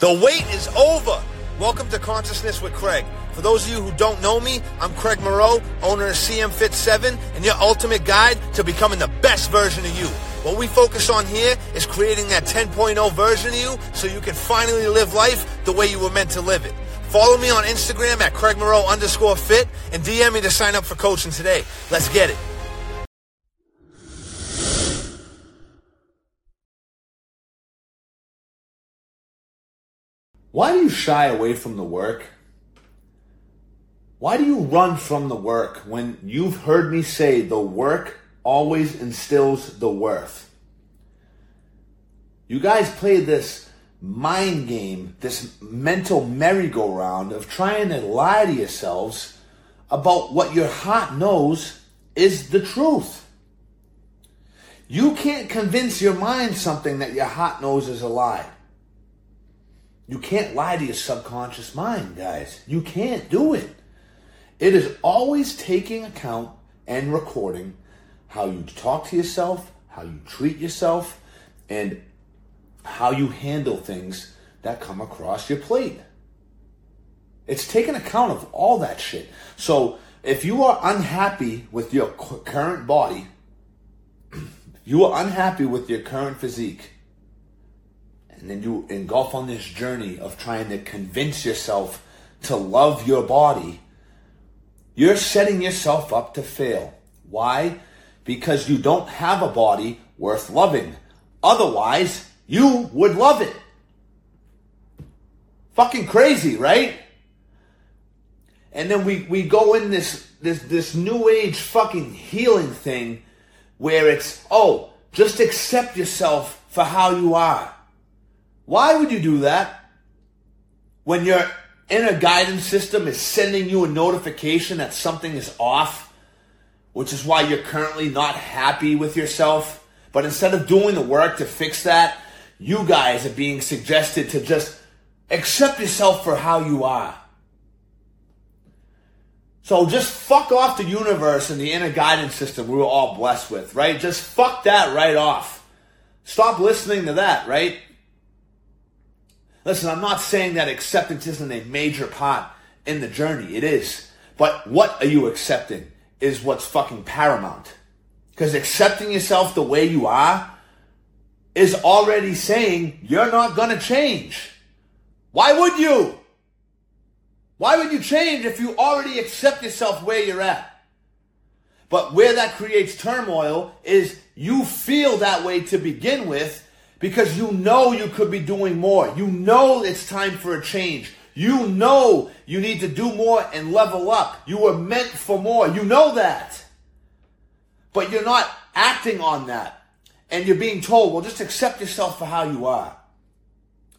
The wait is over. Welcome to Consciousness with Craig. For those of you who don't know me, I'm Craig Moreau, owner of CM Fit 7, and your ultimate guide to becoming the best version of you. What we focus on here is creating that 10.0 version of you so you can finally live life the way you were meant to live it. Follow me on Instagram at Craig Moreau underscore fit and DM me to sign up for coaching today. Let's get it. Why do you shy away from the work? Why do you run from the work when you've heard me say the work always instills the worth? You guys play this mind game, this mental merry-go-round of trying to lie to yourselves about what your heart knows is the truth. You can't convince your mind something that your heart knows is a lie. You can't lie to your subconscious mind, guys. You can't do it. It is always taking account and recording how you talk to yourself, how you treat yourself, and how you handle things that come across your plate. It's taking account of all that shit. So if you are unhappy with your current body, you are unhappy with your current physique, and then you engulf on this journey of trying to convince yourself to love your body, you're setting yourself up to fail. Why? Because you don't have a body worth loving. Otherwise, you would love it. Fucking crazy, right? And then we, we go in this, this, this new age fucking healing thing where it's, oh, just accept yourself for how you are. Why would you do that? When your inner guidance system is sending you a notification that something is off, which is why you're currently not happy with yourself. But instead of doing the work to fix that, you guys are being suggested to just accept yourself for how you are. So just fuck off the universe and the inner guidance system we were all blessed with, right? Just fuck that right off. Stop listening to that, right? Listen, I'm not saying that acceptance isn't a major part in the journey. It is. But what are you accepting is what's fucking paramount. Because accepting yourself the way you are is already saying you're not going to change. Why would you? Why would you change if you already accept yourself where you're at? But where that creates turmoil is you feel that way to begin with because you know you could be doing more. You know it's time for a change. You know you need to do more and level up. You were meant for more. You know that. But you're not acting on that. And you're being told, well, just accept yourself for how you are.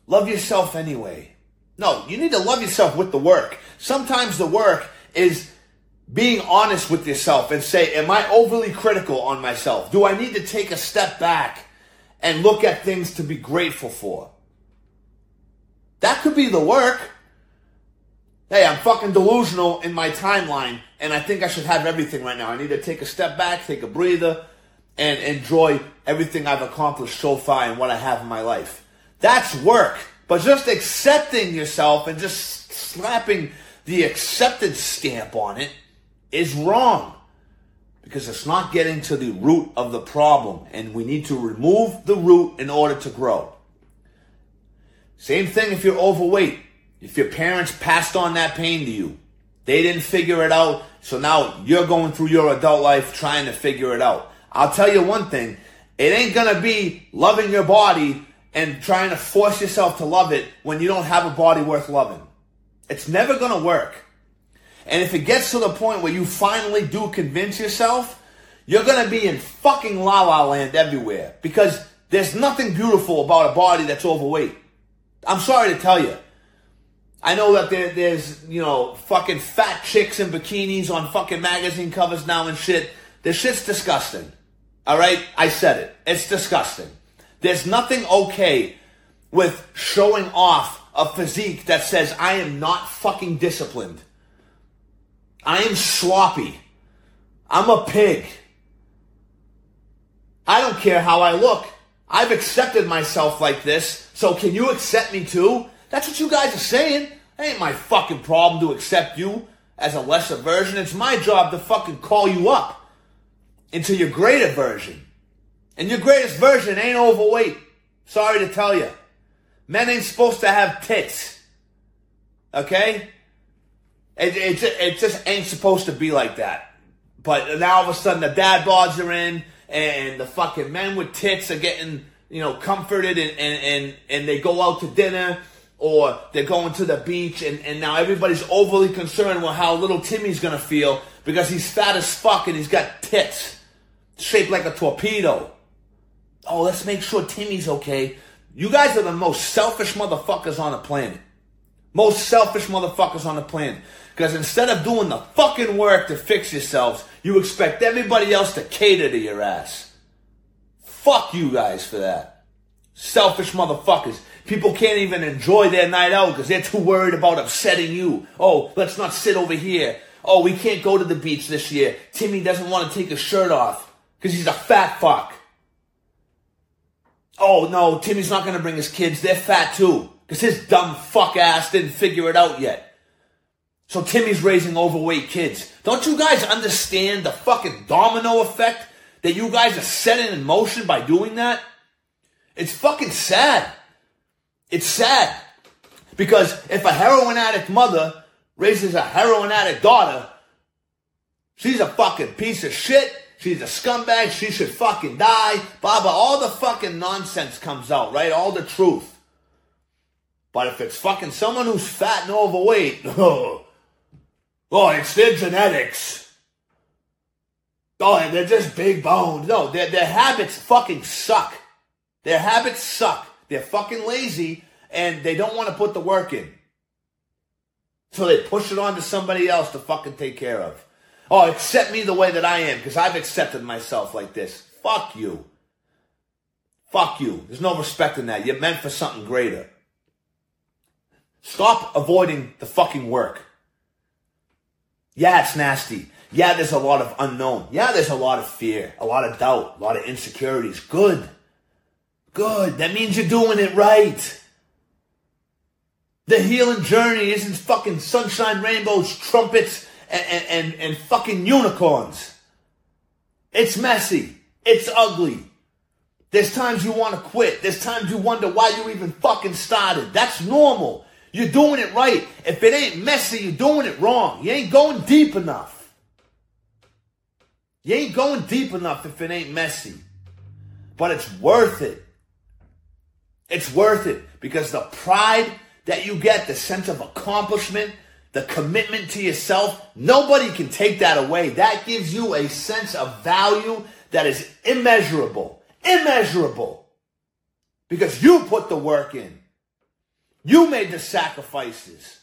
Love yourself anyway. No, you need to love yourself with the work. Sometimes the work is being honest with yourself and say, am I overly critical on myself? Do I need to take a step back and look at things to be grateful for. That could be the work. Hey, I'm fucking delusional in my timeline, and I think I should have everything right now. I need to take a step back, take a breather, and enjoy everything I've accomplished so far and what I have in my life. That's work. But just accepting yourself and just slapping the accepted stamp on it is wrong because it's not getting to the root of the problem and we need to remove the root in order to grow. Same thing if you're overweight. If your parents passed on that pain to you, they didn't figure it out, so now you're going through your adult life trying to figure it out. I'll tell you one thing, it ain't gonna be loving your body and trying to force yourself to love it when you don't have a body worth loving. It's never gonna work. And if it gets to the point where you finally do convince yourself, you're going to be in fucking la la land everywhere because there's nothing beautiful about a body that's overweight. I'm sorry to tell you. I know that there, there's, you know, fucking fat chicks in bikinis on fucking magazine covers now and shit. This shit's disgusting. All right? I said it. It's disgusting. There's nothing okay with showing off a physique that says I am not fucking disciplined. I am sloppy. I'm a pig. I don't care how I look. I've accepted myself like this, so can you accept me too? That's what you guys are saying. It ain't my fucking problem to accept you as a lesser version. It's my job to fucking call you up into your greater version. And your greatest version ain't overweight. Sorry to tell you. Men ain't supposed to have tits. Okay? It, it, it just ain't supposed to be like that. But now all of a sudden the dad bods are in and the fucking men with tits are getting, you know, comforted and, and, and, and they go out to dinner or they're going to the beach and, and now everybody's overly concerned with how little Timmy's gonna feel because he's fat as fuck and he's got tits shaped like a torpedo. Oh, let's make sure Timmy's okay. You guys are the most selfish motherfuckers on the planet. Most selfish motherfuckers on the planet. Because instead of doing the fucking work to fix yourselves, you expect everybody else to cater to your ass. Fuck you guys for that. Selfish motherfuckers. People can't even enjoy their night out because they're too worried about upsetting you. Oh, let's not sit over here. Oh, we can't go to the beach this year. Timmy doesn't want to take his shirt off because he's a fat fuck. Oh no, Timmy's not going to bring his kids. They're fat too because his dumb fuck ass didn't figure it out yet. So Timmy's raising overweight kids. Don't you guys understand the fucking domino effect that you guys are setting in motion by doing that? It's fucking sad. It's sad. Because if a heroin addict mother raises a heroin addict daughter, she's a fucking piece of shit. She's a scumbag. She should fucking die. Baba, all the fucking nonsense comes out, right? All the truth. But if it's fucking someone who's fat and overweight, oh, oh, it's their genetics. Oh, they're just big boned. No, their, their habits fucking suck. Their habits suck. They're fucking lazy and they don't want to put the work in. So they push it on to somebody else to fucking take care of. Oh, accept me the way that I am because I've accepted myself like this. Fuck you. Fuck you. There's no respect in that. You're meant for something greater. Stop avoiding the fucking work. Yeah, it's nasty. Yeah, there's a lot of unknown. Yeah, there's a lot of fear, a lot of doubt, a lot of insecurities. Good. Good. That means you're doing it right. The healing journey isn't fucking sunshine, rainbows, trumpets, and, and, and, and fucking unicorns. It's messy. It's ugly. There's times you want to quit. There's times you wonder why you even fucking started. That's normal. You're doing it right. If it ain't messy, you're doing it wrong. You ain't going deep enough. You ain't going deep enough if it ain't messy. But it's worth it. It's worth it because the pride that you get, the sense of accomplishment, the commitment to yourself, nobody can take that away. That gives you a sense of value that is immeasurable. Immeasurable. Because you put the work in. You made the sacrifices.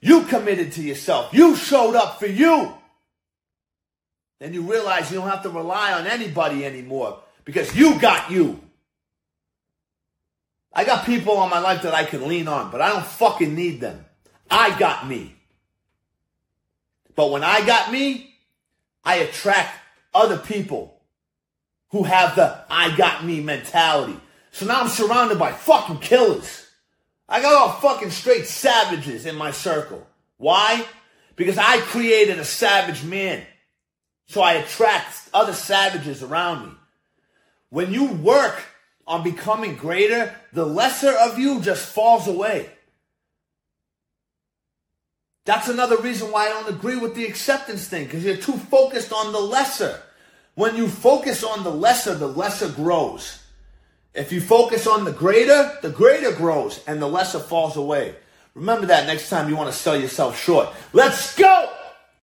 You committed to yourself. You showed up for you. Then you realize you don't have to rely on anybody anymore because you got you. I got people on my life that I can lean on, but I don't fucking need them. I got me. But when I got me, I attract other people who have the I got me mentality. So now I'm surrounded by fucking killers. I got all fucking straight savages in my circle. Why? Because I created a savage man. So I attract other savages around me. When you work on becoming greater, the lesser of you just falls away. That's another reason why I don't agree with the acceptance thing, because you're too focused on the lesser. When you focus on the lesser, the lesser grows. If you focus on the greater, the greater grows and the lesser falls away. Remember that next time you want to sell yourself short. Let's go!